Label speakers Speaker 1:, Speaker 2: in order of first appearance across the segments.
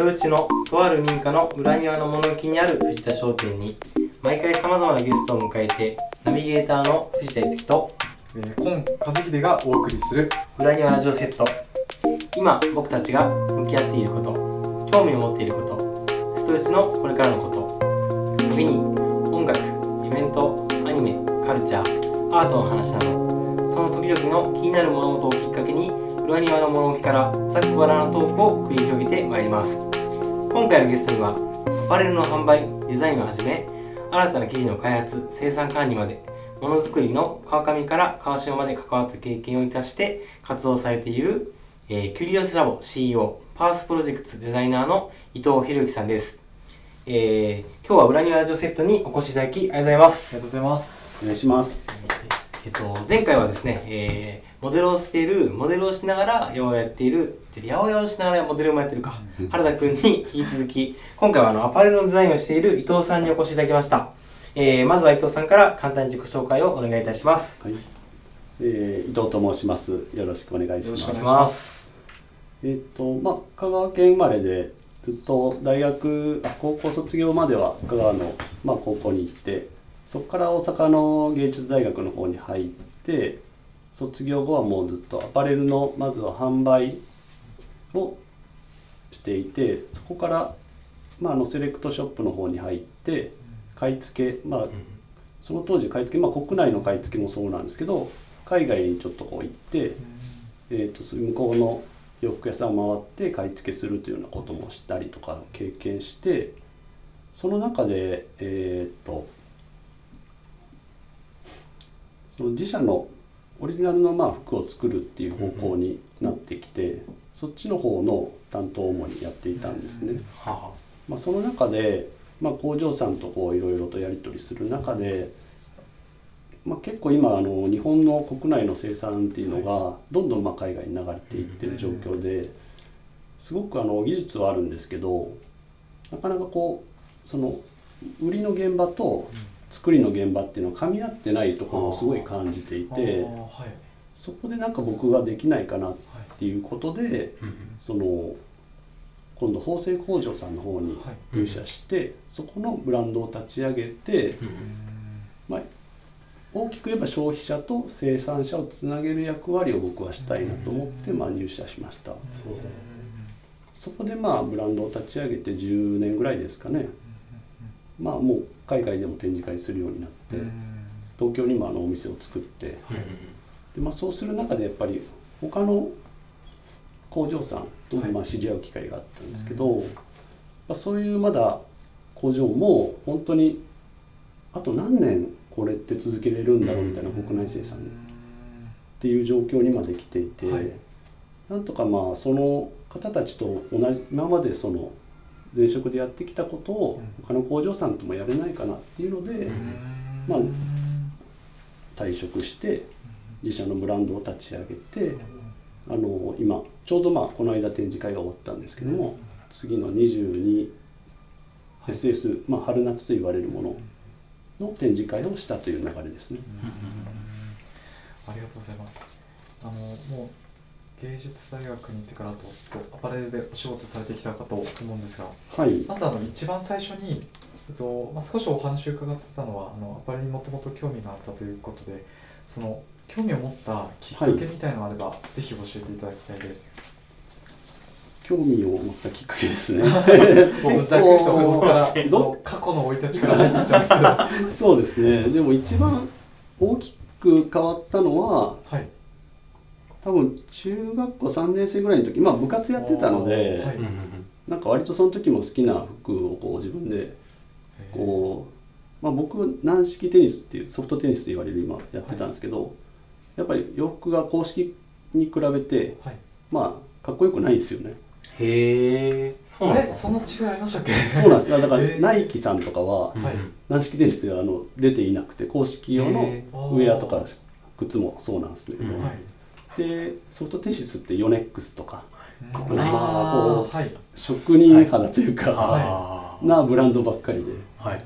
Speaker 1: 人内のとある民家の裏庭の物置にある藤田商店に毎回さまざまなゲストを迎えてナビゲーターの藤田樹と
Speaker 2: えー、今和秀がお送りする
Speaker 1: 裏庭ラジオセット。今僕たちが向き合っていること興味を持っていること人内のこれからのこと時に音楽イベントアニメカルチャーアートの話などその時々の気になる物事をきっかけに裏庭の物置からざっくばらなトークを繰り広げてまいります。今回のゲストにはアパレルの販売デザインをはじめ新たな生地の開発生産管理までものづくりの川上から川潮まで関わった経験を生かして活動されている、えー、キュリオスラボ CEO パースプロジェクトデザイナーの伊藤博之さんです、えー、今日は裏庭ラジオセットにお越しいただきありがとうございます
Speaker 2: ありがとうございます
Speaker 3: お願いします。
Speaker 1: えっと、前回はですね、えー、モデルをしている、モデルをしながら八百屋やっている、じゃあ八百屋をしながらモデルもやってるか、原田くんに引き続き、今回はあのアパレルのデザインをしている伊藤さんにお越しいただきました。えー、まずは伊藤さんから簡単に自己紹介をお願いいたします。
Speaker 3: はい。えー、伊藤と申します。よろしくお願いします。
Speaker 2: よろしくお願いし
Speaker 1: ます。
Speaker 3: えっ、と、まあ、香川県生まれで、ずっと大学、あ高校卒業までは香川の、まあ、高校に行って、そこから大阪の芸術大学の方に入って、卒業後はもうずっとアパレルの、まずは販売をしていて、そこから、まあ、あのセレクトショップの方に入って、買い付け、まあ、その当時買い付け、まあ、国内の買い付けもそうなんですけど海外にちょっとこう行って、えー、と向こうの洋服屋さんを回って買い付けするというようなこともしたりとか経験してその中でえっ、とその自社のオリジナルのまあ服を作るっていう方向になってきて、そっちの方の担当を主にやっていたんですね。
Speaker 1: はは
Speaker 3: まあ、その中で、まあ、工場さんとこういろいろとやり取りする中で、まあ、結構今あの日本の国内の生産っていうのがどんどんまあ海外に流れていってる状況ですごくあの技術はあるんですけどなかなかこうその売りの現場と作りの現場っていうのは噛み合ってないところをすごい感じていて
Speaker 2: はい。
Speaker 3: そこでなんか僕ができないかなっていうことでその今度縫製工場さんの方に
Speaker 2: はい。
Speaker 3: 入社して、そこのブランドを立ち上げて、まあ、大きく言えば消費者と生産者をつなげる役割を僕はしたいなと思って、まあ、入社しました。そこでまあブランドを立ち上げて10年ぐらいですかねまあもう海外でも展示会するようになって東京にもあのお店を作ってで、まあ、そうする中でやっぱり他の工場さんともまあ知り合う機会があったんですけど、まあ、そういうまだ工場も本当にあと何年これって続けれるんだろうみたいな国内生産っていう状況にまで来ていて、
Speaker 2: はい。
Speaker 3: なんとかまあその方たちと同じ今までその前職でやってきたことを他の工場さんともやれないかなっていうので、まあ退職して自社のブランドを立ち上げてあの今ちょうどまあこの間展示会が終わったんですけども、次の 22SS、まあ、春夏と言われるものの展示会をしたという流れですね。
Speaker 2: ありがとうございます。あのもう芸術大学に行ってからとずっとアパレルでお仕事されてきたかと思うんですが
Speaker 3: はい、
Speaker 2: まずあの一番最初に、えっとまあ、少しお話を伺ってたのはあのアパレルにもともと興味があったということでその興味を持ったきっかけみたいなのがあれば、ぜひ教えていただきたいです。
Speaker 3: 興味を持ったきっかけですね。
Speaker 2: 過去の生い立ちから入ってきちゃうんです
Speaker 3: そうですね。でも一番大きく変わったのは
Speaker 2: はい
Speaker 3: 多分中学校3年生ぐらいの時まあ部活やってたので、
Speaker 2: はい。
Speaker 3: なんか割とその時も好きな服をこう自分でこう、まあ、僕軟式テニスっていうソフトテニスと言われる今やってたんですけど、やっぱり洋服が公式に比べて
Speaker 2: はい。
Speaker 3: まあかっこよくないんですよね。
Speaker 1: へえ、そう
Speaker 2: あれ
Speaker 1: なんですか？
Speaker 2: そんな違いありましたっけ？
Speaker 3: そうなんです。よだから
Speaker 2: えー。
Speaker 3: ナイキさんとかは軟式テニスではあの出ていなくて公式用のウェアとか靴もそうなんですけど、
Speaker 1: うん
Speaker 2: はい
Speaker 3: でソフトテニスってヨネックスとか
Speaker 1: 国内
Speaker 2: あーはい。
Speaker 3: 職人肌というか、
Speaker 1: あー
Speaker 3: なブランドばっかりで。
Speaker 1: はい。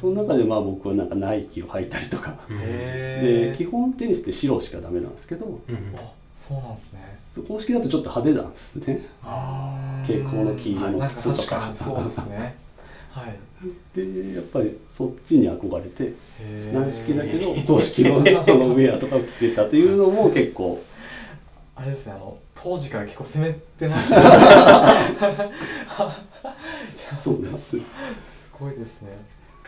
Speaker 3: その中でまあ僕はなんかナイキを履いたりとか。で基本テニスって白しかダメなんですけど
Speaker 1: うん
Speaker 2: あそうなんですね。
Speaker 3: 公式だとちょっと派手なんですね。蛍光の黄色の靴とか。
Speaker 2: 確かにそうですね。はい。
Speaker 3: でやっぱりそっちに憧れて軟式だけど公式のそのウェアとかを着てたというのも結構
Speaker 2: あれですねあの当時から結構攻めてました。ね
Speaker 3: そうなんです
Speaker 2: すごいですね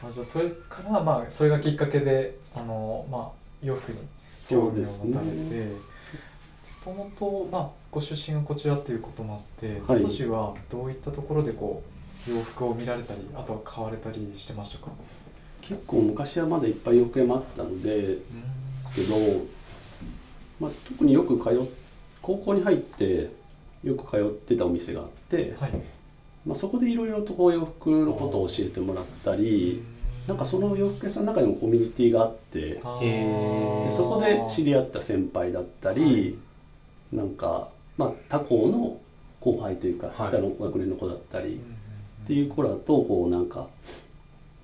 Speaker 2: あじゃあそれからまあそれがきっかけであのまあ洋服に興味を持たれてもともとまあご出身がこちらっていうこともあって
Speaker 3: はい。
Speaker 2: 当時はどういったところでこう洋服を見られたりあとは買われたりしてましたか？
Speaker 3: 結構昔はまだいっぱい洋服屋もあったので
Speaker 2: うん。
Speaker 3: ですけど、まあ、特によく通っ高校に入ってよく通ってたお店があって、
Speaker 2: はい。
Speaker 3: まあ、そこでいろいろとこう洋服のことを教えてもらったりなんかその洋服屋さんの中にもコミュニティがあってでそこで知り合った先輩だったり、なんか、まあ、他校の後輩というか
Speaker 1: はい。
Speaker 3: 下の学年の子だったり、っていう子らとこうなんか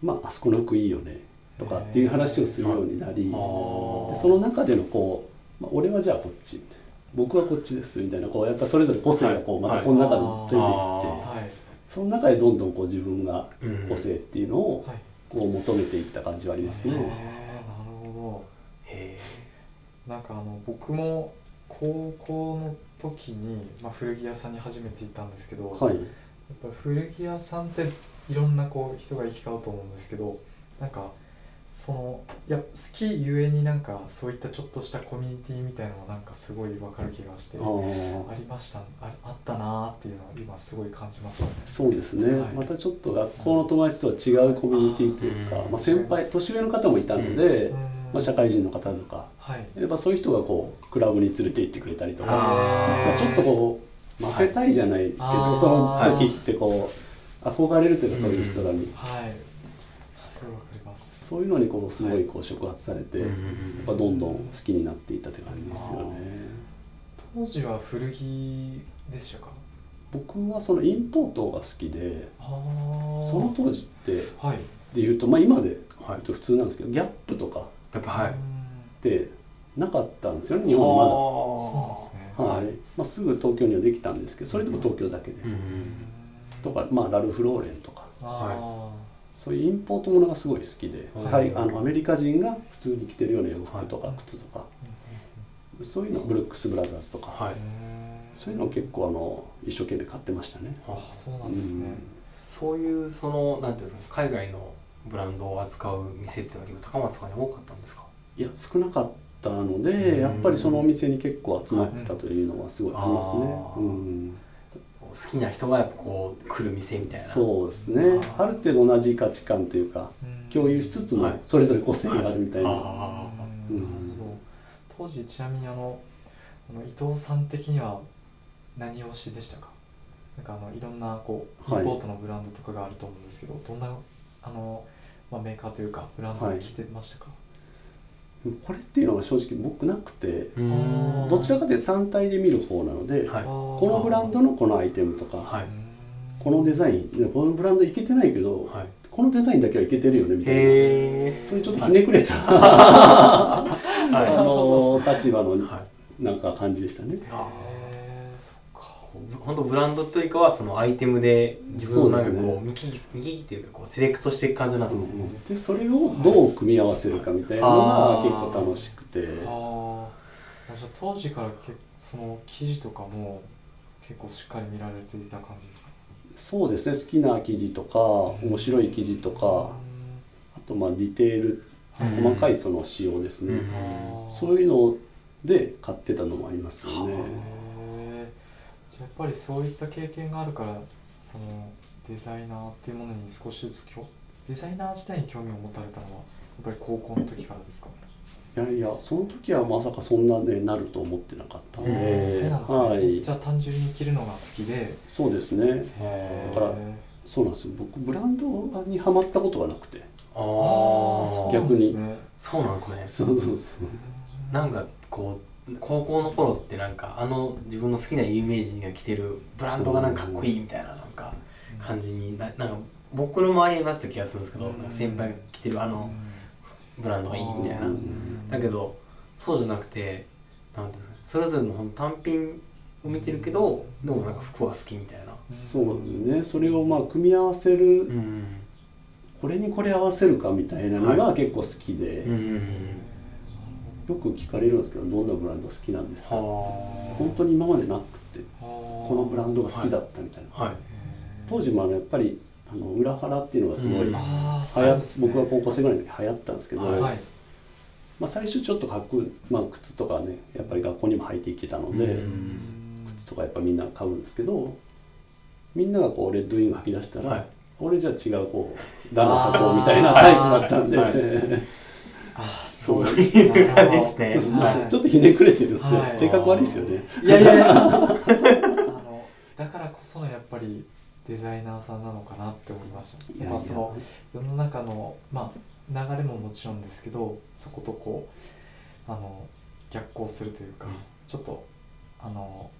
Speaker 3: まああそこの服いいよねとかっていう話をするようになり、でその中でのこう、まあ、俺はじゃあこっちみたいな僕はこっちですみたいなこうやっぱそれぞれ個性がこうまたその中で出てきて、
Speaker 1: はい。
Speaker 2: はい。
Speaker 3: その中でどんどんこう自分が
Speaker 1: うん。
Speaker 3: 個性っていうのを
Speaker 2: はい。
Speaker 3: こう求めていった感じはありますね。
Speaker 2: なるほ
Speaker 1: へ
Speaker 2: どなんかあの僕も高校の時に、まあ、古着屋さんに初めて行ったんですけど、
Speaker 3: はい、
Speaker 2: やっぱ古着屋さんっていろんなこう人が行き交うと思うんですけどなんかそのいや好きゆえになんかそういったちょっとしたコミュニティみたいなのもなんかすごい分かる気がして
Speaker 3: あ
Speaker 2: りました。ああったなーっていうのは今すごい感じましたね。
Speaker 3: そうですね、
Speaker 2: はい
Speaker 3: またちょっと学校の友達とは違うコミュニティというか、
Speaker 1: うん
Speaker 3: まあ、先輩年上の方もいたので、
Speaker 2: うん。
Speaker 3: まあ、社会人の方とか
Speaker 2: はい。
Speaker 3: やっぱそういう人がこうクラブに連れて行ってくれたりとか
Speaker 1: あ
Speaker 3: まあちょっとこうませたいじゃないですけど、
Speaker 2: はい
Speaker 3: その時ってこう憧れるというかそういう人らに、
Speaker 2: はい。すごいわかります
Speaker 3: そういうのにこうすごいこう触発されて、
Speaker 1: え
Speaker 3: やっぱどんどん好きになっていったって感じですよね。
Speaker 2: 当時は古着でしたか？
Speaker 3: 僕はそのインポートが好きで
Speaker 2: あ
Speaker 3: その当時って
Speaker 2: はい。
Speaker 3: で言うと、まあ、今で
Speaker 1: はい。
Speaker 3: 言うと普通なんですけどギャップとか
Speaker 1: やっぱはい。
Speaker 3: ってなかったんですよね日本
Speaker 2: そうなんですね。
Speaker 3: にまだ、はい。まあ、すぐ東京にはできたんですけどそれでも東京だけで、
Speaker 1: うん
Speaker 3: とか、まあ、ラルフ・ローレンとか。
Speaker 2: あ
Speaker 3: そういうインポートものがすごい好きで、
Speaker 1: はい。
Speaker 3: はい、あのアメリカ人が普通に着てるような洋服とか
Speaker 2: はい。
Speaker 3: 靴とか、
Speaker 2: ー
Speaker 3: そういうのブルックス・ブラザーズとか、
Speaker 1: はい。
Speaker 3: そういうのを結構あの一生懸命買ってましたね。
Speaker 2: あそうなんですね。
Speaker 1: そういうそのなんていうんですか海外のブランドを扱う店っていうのは結構高松とかに多かったんですか？
Speaker 3: いや少なかったの
Speaker 1: うん。
Speaker 3: でやっぱりそのお店に結構集まってたというのはすごいありますね。うん
Speaker 1: 好きな人がやっぱこう来る店みたいな。
Speaker 3: そうですね。
Speaker 1: あ
Speaker 3: る程度同じ価値観というか
Speaker 2: うん。
Speaker 3: 共有しつつも
Speaker 1: はい。
Speaker 3: それぞれ個性があるみたいな、
Speaker 1: あ
Speaker 2: うん
Speaker 3: うん。
Speaker 2: なるほど当時ちなみにあのあの伊藤さん的には何推しでしたか？なんかあのいろんなこうイ
Speaker 3: はい。
Speaker 2: ンポートのブランドとかがあると思うんですけど、どんなあの、まあ、メーカーというかブランドを着てましたか、
Speaker 3: これっていうのが正直僕なくて
Speaker 1: うん。
Speaker 3: どちらかというと単体で見る方なので、
Speaker 1: はい。
Speaker 2: こ
Speaker 3: このブランドのこのアイテムとか、
Speaker 1: はい。
Speaker 3: このデザインこのブランドいけてないけど、
Speaker 1: はい。
Speaker 3: このデザインだけはいけてるよねみたいな。そういうちょっとひねくれた、
Speaker 1: は
Speaker 3: あの立場のなんか感じでしたね。
Speaker 1: 本当ブランドというかはそのアイテムで自分のこう見聞き見聞きっていうかこうセレクトしていく感じなんですね、
Speaker 3: でそれをどう組み合わせるかみたいなのが結構楽しくて、
Speaker 2: ああじゃあ当時からけその記事とかも結構しっかり見られていた感じですか？
Speaker 3: そうですね。好きな記事とか面白い記事とかあとまあディテール
Speaker 1: うん
Speaker 3: 細かいその仕様ですね、
Speaker 1: うん。
Speaker 3: そういうので買ってたのもありますよね。
Speaker 2: やっぱりそういった経験があるからそのデザイナーっていうものに少しずつきょデザイナー自体に興味を持たれたのはやっぱり高校の時からですか？
Speaker 3: いやいやその時はまさかそんなねなると思ってなかった。
Speaker 2: そうなんですね、
Speaker 3: はい。
Speaker 2: じゃあ単純に着るのが好きで。
Speaker 3: そうですね。
Speaker 1: へ
Speaker 3: だから
Speaker 2: へ
Speaker 3: そうなんですよ。僕ブランドにはまったことがなくて。
Speaker 1: あ
Speaker 2: ー。あ
Speaker 3: 逆
Speaker 2: なんですね。
Speaker 1: そうなんですね。
Speaker 3: そうそうそう。
Speaker 1: なんかこう高校の頃ってなんかあの自分の好きな有名人が着てるブランドがなんかかっこいいみたいななんか感じにななんか僕の周りになった気がするんですけど、先輩が着てるあのブランドがいいみたいな、
Speaker 3: うん
Speaker 1: だけどそうじゃなくてなんていうんですかね。それぞれの単品を見てるけどでもなんか服は好きみたいな。
Speaker 3: そうね。それをまあ組み合わせる、
Speaker 1: うん。
Speaker 3: これにこれ合わせるかみたいなのが結構好きで、
Speaker 1: うん
Speaker 3: よく聞かれるんですけどどんなブランド好きなんですか？
Speaker 1: は
Speaker 3: 本当に今までなくて
Speaker 2: こ
Speaker 3: このブランドが好きだったみたいな、
Speaker 1: あはい。
Speaker 3: 当時もあのやっぱりあの裏腹っていうのがすごい、
Speaker 1: うん。
Speaker 3: 流
Speaker 2: ああ
Speaker 3: 行っ僕が高校生ぐらいの時流行ったんですけど、
Speaker 2: はい。
Speaker 3: まあ、最初ちょっとかっこいい、まあ、靴とかねやっぱり学校にも履いていけたので、
Speaker 1: うん。
Speaker 3: 靴とかやっぱみんな買うんですけどみんながこうレッドウィング履き出したら、
Speaker 1: はい。
Speaker 3: 俺じゃあ違うこうダの箱みたいなタイプだったんで、
Speaker 1: そういう感じですね。
Speaker 3: ちょっとひねくれてるんですよ、
Speaker 2: はい。
Speaker 3: 性格悪いですよね。
Speaker 2: いやいやいや。あのだからこそのやっぱりデザイナーさんなのかなって思いました。
Speaker 3: いやいや。
Speaker 2: やっぱその世の中のまあ流れももちろんですけどそことこうあの逆行するというか、
Speaker 1: うん。
Speaker 2: ちょっとあの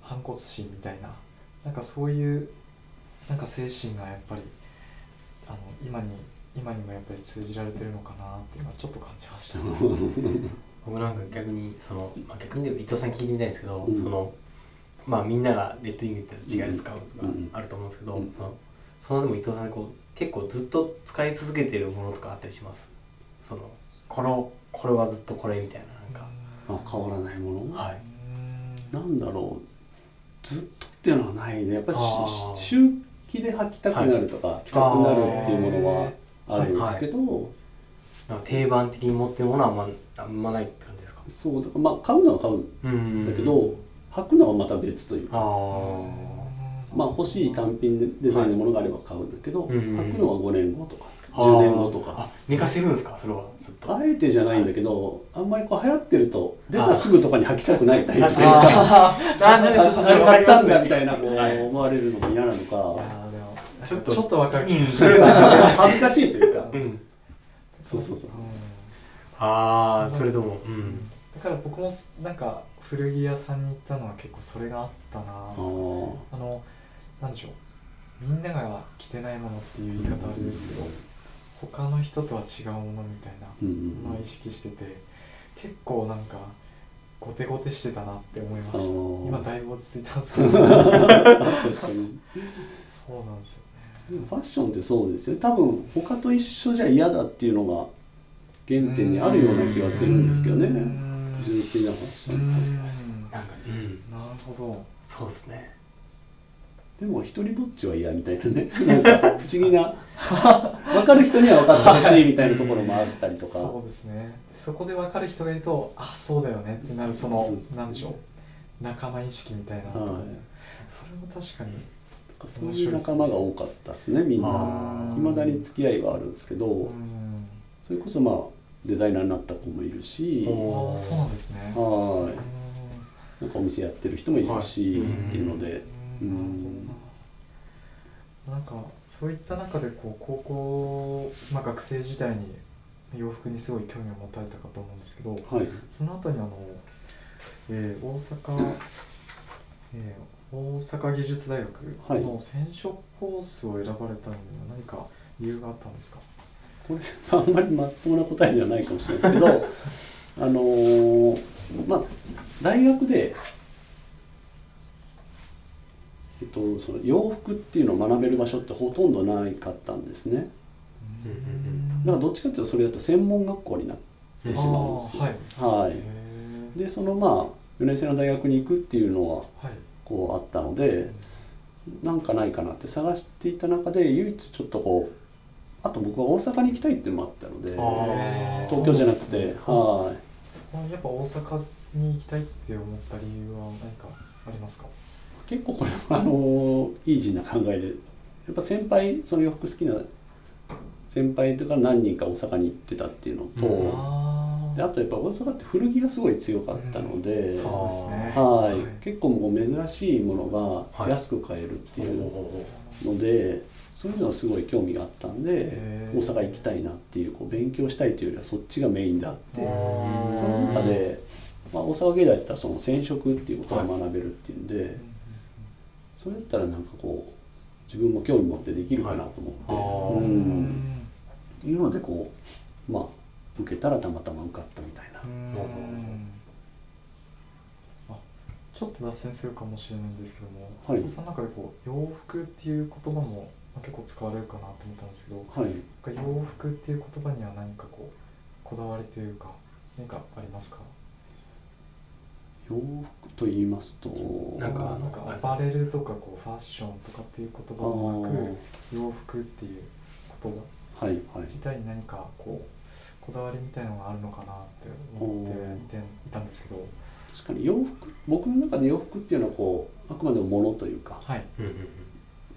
Speaker 2: 反骨心みたいななんかそういうなんか精神がやっぱりあの今に今にもやっぱり通じられてるのかなっていうのはちょっと感じました、
Speaker 1: 僕なんか逆にその、まあ、逆に伊藤さんに聞いてみたいんですけど、
Speaker 3: うん。
Speaker 1: そのまあみんながレッドウィングって違い使うとか
Speaker 3: うん。
Speaker 1: あると思うんですけど、
Speaker 3: うん
Speaker 1: そのそのでも伊藤さんこう結構ずっと使い続けてるものとかあったりします？そのこのこれはずっとこれみたいななんか、
Speaker 3: あ変わらないもの、
Speaker 1: はい。
Speaker 3: なんだろうずっとっていうのはないね。やっぱり周期で履きたくなるとか、着たくなるっていうものはあるんですけど、
Speaker 1: なんか定番的に持ってるものはあんまあんまないって感じですか？
Speaker 3: そうだからまあ買うのは買うん
Speaker 1: うん
Speaker 3: だけど、履くのはまた別というか、
Speaker 1: あ
Speaker 3: まあ欲しい単品でデザインのものがあれば買うんだけど、
Speaker 1: うんうん
Speaker 3: 履くのは5年後とか
Speaker 1: あ
Speaker 3: 10年後と
Speaker 1: あ
Speaker 3: か
Speaker 1: 寝かせるんですか？それはちょっと。
Speaker 3: あえてじゃないんだけどあんまりこう流行ってると出たすぐとかに履きたくないタイプ
Speaker 1: 確かに
Speaker 2: あ
Speaker 1: あなんかちょっとそれ
Speaker 3: 買ったんだみたいなこう
Speaker 1: はい
Speaker 3: 思われるのも嫌なのか
Speaker 1: ちょっと
Speaker 2: ちょっとわかる気がす。
Speaker 3: 恥ずかしいというか。
Speaker 1: うん。
Speaker 3: そうそうそう。
Speaker 2: うん
Speaker 1: ああそれでもうん。
Speaker 2: だから僕もすなんか古着屋さんに行ったのは結構それがあったな。あのなんでしょう。みんなが着てないものっていう言い方あれですけど他の人とは違うものみたいな
Speaker 3: うん
Speaker 2: のを意識してて結構なんかゴテゴテしてたなって思いま
Speaker 3: あ
Speaker 2: した。
Speaker 3: ー。
Speaker 2: 今だいぶ落ち着いたんですけど。
Speaker 3: 確かに。
Speaker 2: そうなんですよ
Speaker 3: ファッションってそうですよ多分他と一緒じゃ嫌だっていうのが原点にあるような気がするんですけどね。
Speaker 2: うん。
Speaker 3: 純粋なファッション。
Speaker 2: うん
Speaker 1: なんかうん。
Speaker 2: なるほど
Speaker 1: そうですね。
Speaker 3: でも一人ぼっちは嫌みたいなね。なんか不思議な。分かる人には分かってほしいみたいなところもあったりとか。
Speaker 2: そうですね。そこで分かる人がいるとあそうだよねってなるその
Speaker 3: そうそう。
Speaker 2: なんでしょう。仲間意識みたいな。
Speaker 3: はい。
Speaker 2: それも確かに
Speaker 3: そういう仲間が多かったですねみんな。
Speaker 1: あ
Speaker 3: いまだに付き合いはあるんですけど
Speaker 2: うん
Speaker 3: それこそまあデザイナーになった子もいるし。
Speaker 1: お
Speaker 2: ああそうなんですね。
Speaker 3: は
Speaker 2: うん
Speaker 3: いなんかお店やってる人もいるし、
Speaker 1: はい。
Speaker 3: っていうので。
Speaker 2: うん。なんかそういった中でこう高校、まあ、学生時代に洋服にすごい興味を持たれたかと思うんですけど
Speaker 3: はい。
Speaker 2: その後にあの、えー大阪、えー大阪技術大学
Speaker 3: はい。
Speaker 2: の染色コースを選ばれたのには何か理由があったんですか、
Speaker 3: これあんまりまっともな答えではないかもしれないですけど あのーまあ大学で、えっと、その洋服っていうのを学べる場所ってほとんどないかったんですね。だからどっちかっていうとそれだと専門学校になってしまうんですよ。
Speaker 2: はい。
Speaker 3: はい。でそのまあ4年生の大学に行くっていうのは
Speaker 2: はい
Speaker 3: こうあったのでなんかないかなって探していた中で唯一ちょっとこうあと僕は大阪に行きたいっていうのもあったので東京じゃなくて
Speaker 2: ね
Speaker 3: はい。
Speaker 2: そこはやっぱ大阪に行きたいって思った理由は何かありますか？
Speaker 3: 結構これはあのイージーな考えでやっぱ先輩その洋服好きな先輩とか何人か大阪に行ってたっていうのと、
Speaker 1: うん。
Speaker 2: あ
Speaker 3: であとやっぱ大阪って古着がすごい強かったので、
Speaker 2: そうですね。
Speaker 3: はい、結構もう珍しいものが
Speaker 1: はい。
Speaker 3: 安く買えるっていう
Speaker 1: お
Speaker 3: ので、そういうのはすごい興味があったんで大阪行きたいなっていうこう勉強したいというよりはそっちがメインであってその中で、まあ、大阪芸大だったらその染色っていうことを学べるっていうんで、それだったらなんかこう自分も興味持ってできるかなと思って、
Speaker 1: はい
Speaker 3: うん。いうのでこうまあ受けたらたまたま受かったみたいな。
Speaker 2: うん。ちょっと脱線するかもしれないんですけども、
Speaker 3: はい。
Speaker 2: 伊藤さんの中でこう洋服っていう言葉もまあ結構使われるかなと思ったんですけど
Speaker 3: はい。
Speaker 2: 洋服っていう言葉には何かこうこだわりというか何かありますか？
Speaker 3: 洋服と言いますと
Speaker 1: なんか
Speaker 2: なんかアパレルとかこうファッションとかっていう言葉もな
Speaker 3: あ
Speaker 2: く洋服っていう言葉自体に何かこうこだわりみたいのがあるのかなって思っていたんですけど。
Speaker 3: 確かに洋服僕の中で洋服っていうのはこうあくまでもものというか。
Speaker 2: はい。
Speaker 1: うんうん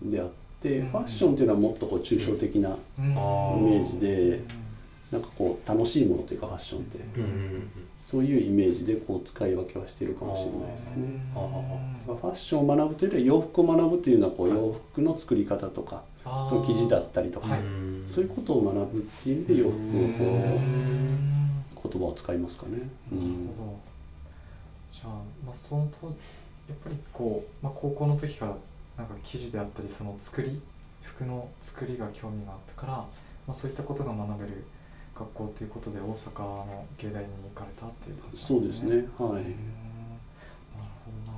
Speaker 1: うん。
Speaker 3: であって、
Speaker 2: うん
Speaker 3: ファッションっていうのはもっとこう抽象的な、イメージでなんかこう楽しいものというかファッションって、
Speaker 1: うんうんうん
Speaker 3: そういうイメージでこう使い分けはしてるかもしれないですね。ファッションを学ぶというよりは洋服を学ぶというのはこう
Speaker 1: はい
Speaker 3: 洋服の作り方とか、その生地だったりとか、そういうことを学ぶっていう意味で洋服をこ
Speaker 2: う
Speaker 3: うん。言葉を使いますかね。う
Speaker 2: なる
Speaker 3: ん
Speaker 2: ほど。じゃあ,、まあ、そのとやっぱりこう、まあ、高校の時からなんか生地であったりその作り服の作りが興味があったから、まあ、そういったことが学べる学校ということで大阪の芸大に行かれたっていう感じ
Speaker 3: そうですね。はい。
Speaker 2: うんなるほどな。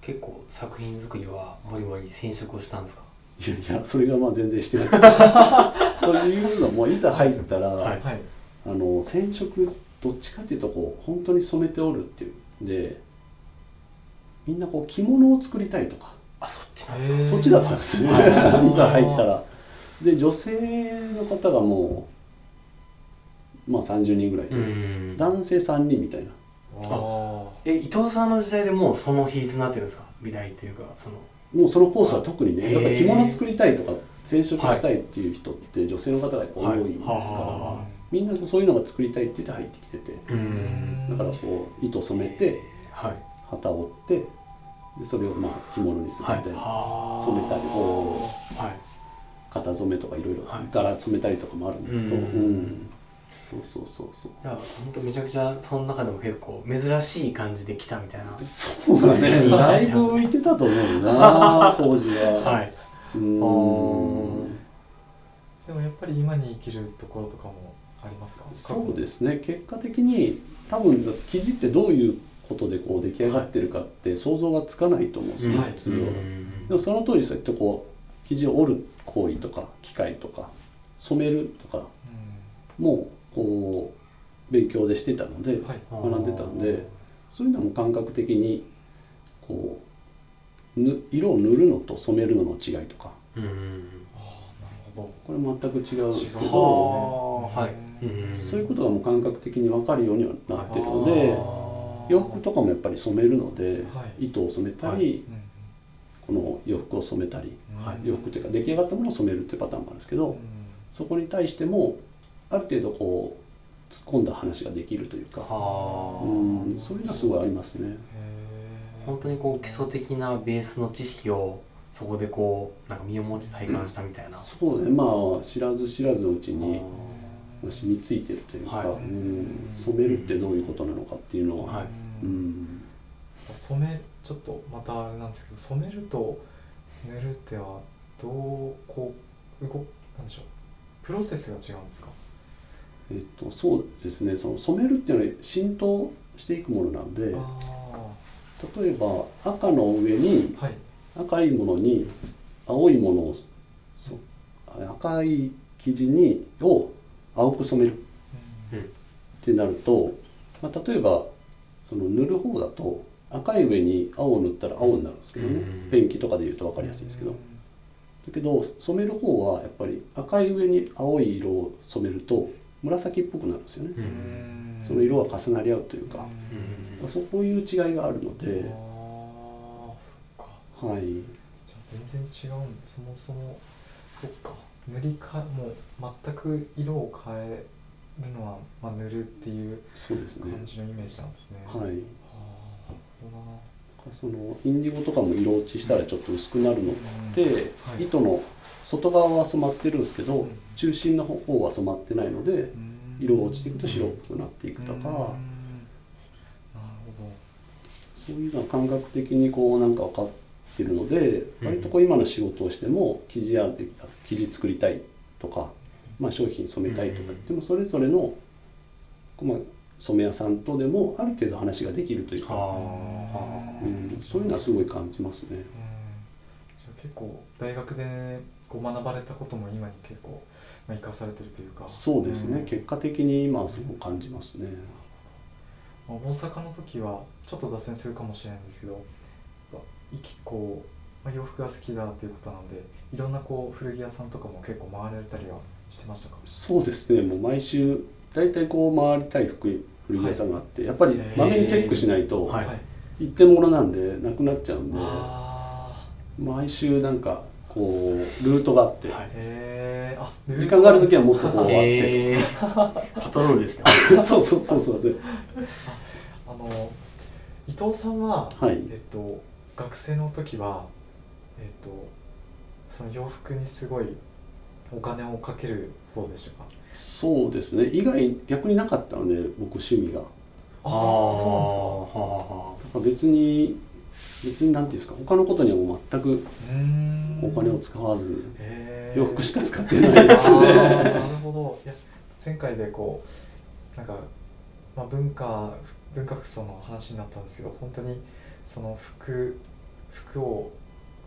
Speaker 1: 結構作品作りはもりもり染色をしたんですか？
Speaker 3: いやいやそれがまあ全然してない。というのもいざ入ったら、
Speaker 1: はい。
Speaker 2: はい
Speaker 3: あの染色どっちかっていうとこう本当に染めておるっていうんでみんなこう着物を作りたいとか。
Speaker 1: あそっちなんですか？
Speaker 3: そっちだったんですね いざ入ったら。で女性の方がもうまあ30人ぐらい。で、
Speaker 1: うん。
Speaker 3: 男性3人みたいな。
Speaker 2: あ
Speaker 1: え伊藤さんの時代でもうその比率になってるんですか？美大というかその。
Speaker 3: もうそのコースは特にねやっぱり着物作りたいとか染色したいっていう人って女性の方がやっぱ多いから、
Speaker 1: はい。は
Speaker 3: みんなそういうのが作りたいって言って入ってきてて。だからこう糸染めて
Speaker 1: はい。
Speaker 3: 旗を折ってでそれをまあ着物にするみたいな、
Speaker 1: は
Speaker 3: 染めたりこ
Speaker 1: はい。
Speaker 3: 型染めとかいろいろ
Speaker 1: はい。
Speaker 3: 柄染めたりとかもあるんだけど、
Speaker 1: うん
Speaker 3: うんそうそうそうそう。
Speaker 1: いや本当めちゃくちゃその中でも結構珍しい感じで来たみたいな。
Speaker 3: そうだね。だいぶ浮いてたと思うな 当時は、
Speaker 1: はい。
Speaker 3: うん。
Speaker 2: でもやっぱり今に生きるところとかもありますか？
Speaker 3: そうですね。結果的に多分だって生地ってどういうことでこう出来上がってるかって想像がつかないと思うんですよ、
Speaker 2: はい
Speaker 3: 普通でもその通りそうやってこう生地を折る行為とか機械とか染めるとか
Speaker 2: う
Speaker 3: もこう勉強でしてたので、
Speaker 2: んはい。
Speaker 3: 学んでたんでそういうのも感覚的にこうぬ色を塗るのと染めるのの違いとか。
Speaker 1: うん。
Speaker 2: ああなるほど。
Speaker 3: これ全く違うんですけ
Speaker 2: 違う。
Speaker 3: ど
Speaker 1: はい。
Speaker 2: うん
Speaker 3: そういうことがもう感覚的に分かるようにはなってるので洋服とかもやっぱり染めるので、
Speaker 2: はい。
Speaker 3: 糸を染めたり、この洋服を染めたり洋服というか出来上がったものを染めるっていうパターンもあるんですけど、
Speaker 2: うん。
Speaker 3: そこに対してもある程度こう突っ込んだ話ができるというか、
Speaker 1: はあ。
Speaker 3: うん。そういうのはすごいありますね。
Speaker 1: 本当にこう基礎的なベースの知識をそこでこうなんか身をもって体感したみたいな。
Speaker 3: そうね。まあ知らず知らずのうちに
Speaker 1: あ
Speaker 3: 染みついてるというか、
Speaker 1: はい。
Speaker 3: うん。染めるってどういうことなのかっていうのは、
Speaker 1: はい。
Speaker 3: うん。
Speaker 2: 染めちょっとまたあれなんですけど染めると塗るってはどうこう動なんでしょう。プロセスが違うんですか？
Speaker 3: えっと、そうですね。その染めるっていうのは浸透していくものなので
Speaker 2: あ
Speaker 3: 例えば赤の上に
Speaker 2: あはい。
Speaker 3: 赤いものに青いものをそ赤い生地にを青く染める
Speaker 2: うん。
Speaker 3: ってなると、まあ、例えばその塗る方だと赤い上に青を塗ったら青になるんですけどね、
Speaker 1: うん。
Speaker 3: ペンキとかで言うと分かりやすいんですけど、だけど染める方はやっぱり赤い上に青い色を染めると紫っぽくなるんですよね、その色が重なり合うというか、
Speaker 1: うん。
Speaker 3: そういう違いがあるの
Speaker 2: あ
Speaker 3: で、はい、
Speaker 2: じゃあ全然違うんだ。そもそもそっか。塗りかもう全く色を変えるのは、まあ、塗るっていう感じのイメージなんですね。
Speaker 3: はい。
Speaker 2: はあ
Speaker 3: そのインディゴとかも色落ちしたらちょっと薄くなるので、
Speaker 2: はい。
Speaker 3: 糸の外側は染まってるんですけど、
Speaker 2: うん。
Speaker 3: 中心の方は染まってないので
Speaker 2: うん。
Speaker 3: 色が落ちていくと白っぽくなっていくとか、そういうのは感覚的にこうなんか分かってるので、
Speaker 1: うん。
Speaker 3: 割とこう今の仕事をしても生地や生地作りたいとか、まあ、商品染めたいとか言ってもそれぞれの、まあ、染め屋さんとでもある程度話ができるというか、うん、そういうのはすごい感じますね。
Speaker 2: 結構大学でこう学ばれたことも今に結構、まあ、生かされてるというか。
Speaker 3: そうですね、
Speaker 2: うん。
Speaker 3: 結果的に今はそう感じますね。
Speaker 2: まあ大阪の時はちょっと脱線するかもしれないんですけどこう、まあ、洋服が好きだということなんでいろんなこう古着屋さんとかも結構回られたりはしてましたか？
Speaker 3: そうですね。もう毎週大体こう回りたい服古着屋さんがあって、やっぱりまめにチェックしないと
Speaker 1: はい
Speaker 3: 一点物なんでなくなっちゃうんで、
Speaker 2: あ
Speaker 3: 毎週なんかこうルートがあって、時間がある時はもっとこうあって、
Speaker 1: パトロールですね。
Speaker 3: そうそうそうそう。
Speaker 2: あの伊藤さんは、
Speaker 3: はい。
Speaker 2: えっと、学生の時は、えっと、その洋服にすごいお金をかける方でしたか？
Speaker 3: そうですね。以外逆になかったので僕趣味が。だか
Speaker 2: ああそ
Speaker 1: は
Speaker 3: ら別に別になんていうんですか。他のことにはもう全くお金を使わず洋服しか使ってないですね。
Speaker 2: なるほど。いや前回でこうなんか、まあ、文化文化服装の話になったんですけど本当にその服服を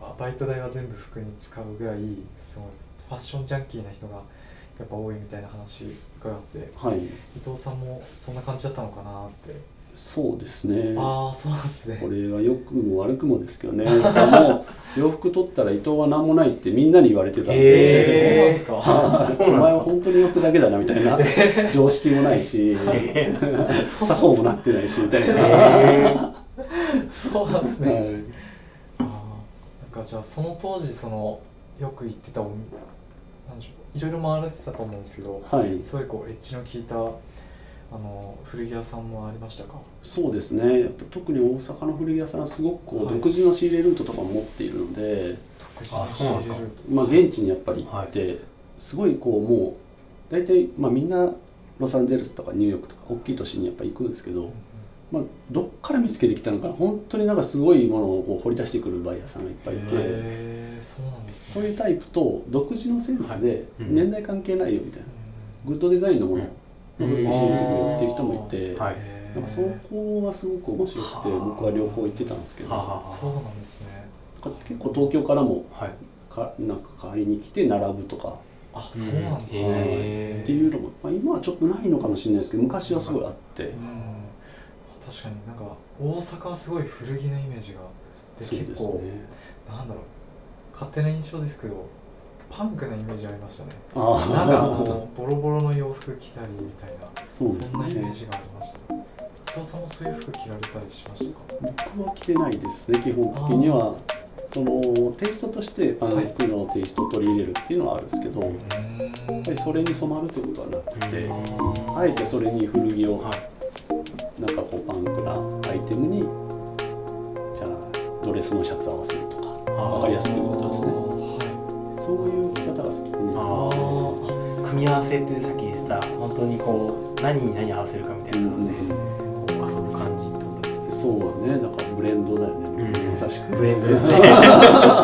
Speaker 2: あバイト代は全部服に使うぐらいそのファッションジャンキーな人がやっぱ多いみたいな話伺って
Speaker 3: はい。
Speaker 2: 伊藤さんもそんな感じだったのかなって。
Speaker 3: そうですね。
Speaker 2: ああそうなんですね。
Speaker 3: これは良くも悪くもですけどね。もう 洋服取ったら伊藤は何もないってみんなに言われてたんで、
Speaker 1: へー
Speaker 2: そうなんですか？
Speaker 3: お前は本当に洋服だけだなみたいな。常識もないし。作法もなってないしみたいな、
Speaker 1: へ
Speaker 2: そうなんですね、
Speaker 3: はい。
Speaker 2: あーなんかじゃあその当時そのよく行ってたおなんでしょういろいろ回られてたと思うんですけど
Speaker 3: はい。
Speaker 2: すごいこうエッジの効いたあの古着屋さんもありましたか？
Speaker 3: そうですね。やっぱ特に大阪の古着屋さんはすごくこう、
Speaker 2: はい。
Speaker 3: 独自の仕入れルートとかも持っているので、
Speaker 2: 独自の仕入れる
Speaker 3: まあ、現地にやっぱり行って、すごいこうもう大体、まあ、みんなロサンゼルスとかニューヨークとか大きい都市にやっぱ行くんですけど、まあ、どっから見つけてきたのかな。本当になんかすごいものをこう掘り出してくるバイヤーさんがいっぱいいて。
Speaker 2: そうなんですね。
Speaker 3: そういうタイプと独自のセンスで年代関係ないよみたいな、
Speaker 2: う
Speaker 3: グッドデザインのもの。を
Speaker 1: うん。
Speaker 3: 仕入れてくるっていう人もいて、
Speaker 1: はい。
Speaker 3: なんかそこはすごく面白くて
Speaker 1: はあ。
Speaker 3: 僕は両方行ってたんですけど。
Speaker 2: そうなんですね。
Speaker 3: 結構東京からも
Speaker 1: はい。
Speaker 3: かなんか買いに来て並ぶとか。
Speaker 2: あそうなんですね、
Speaker 3: っていうのも、まあ、今はちょっとないのかもしれないですけど昔はすごいあって、
Speaker 2: うん確かになんか大阪はすごい古着のイメージがで結構、なんだろう勝手な印象ですけどパンクなイメージありましたね。
Speaker 3: あ
Speaker 2: なんか
Speaker 3: あ
Speaker 2: もうボロボロの洋服着たりみたいな
Speaker 3: そうです
Speaker 2: んなイメー
Speaker 3: ね
Speaker 2: ジがありました伊藤さんもそういう服着られたりしましたか？
Speaker 3: 僕は着てないですね基本的には。そのテイストとしてパンクのテイストを取り入れるっていうのはあるんですけど、やっぱりそれに染まるってことはなくて、あえてそれに古着を
Speaker 1: はい
Speaker 3: なんかこうパンクなアイテムにじゃあドレスのシャツ合わせるとか
Speaker 1: あー。
Speaker 3: わかりやすく言うことですね。
Speaker 2: は
Speaker 3: そういう着方が好きで、
Speaker 1: あー。組み合わせってさっき言ってた本当にこう何に何合わせるかみたいな。ので、こう遊ぶ感じってことですね。
Speaker 3: そうね。だからブレンドだよね、
Speaker 1: うん。
Speaker 3: まさしく。
Speaker 1: ブレンドですね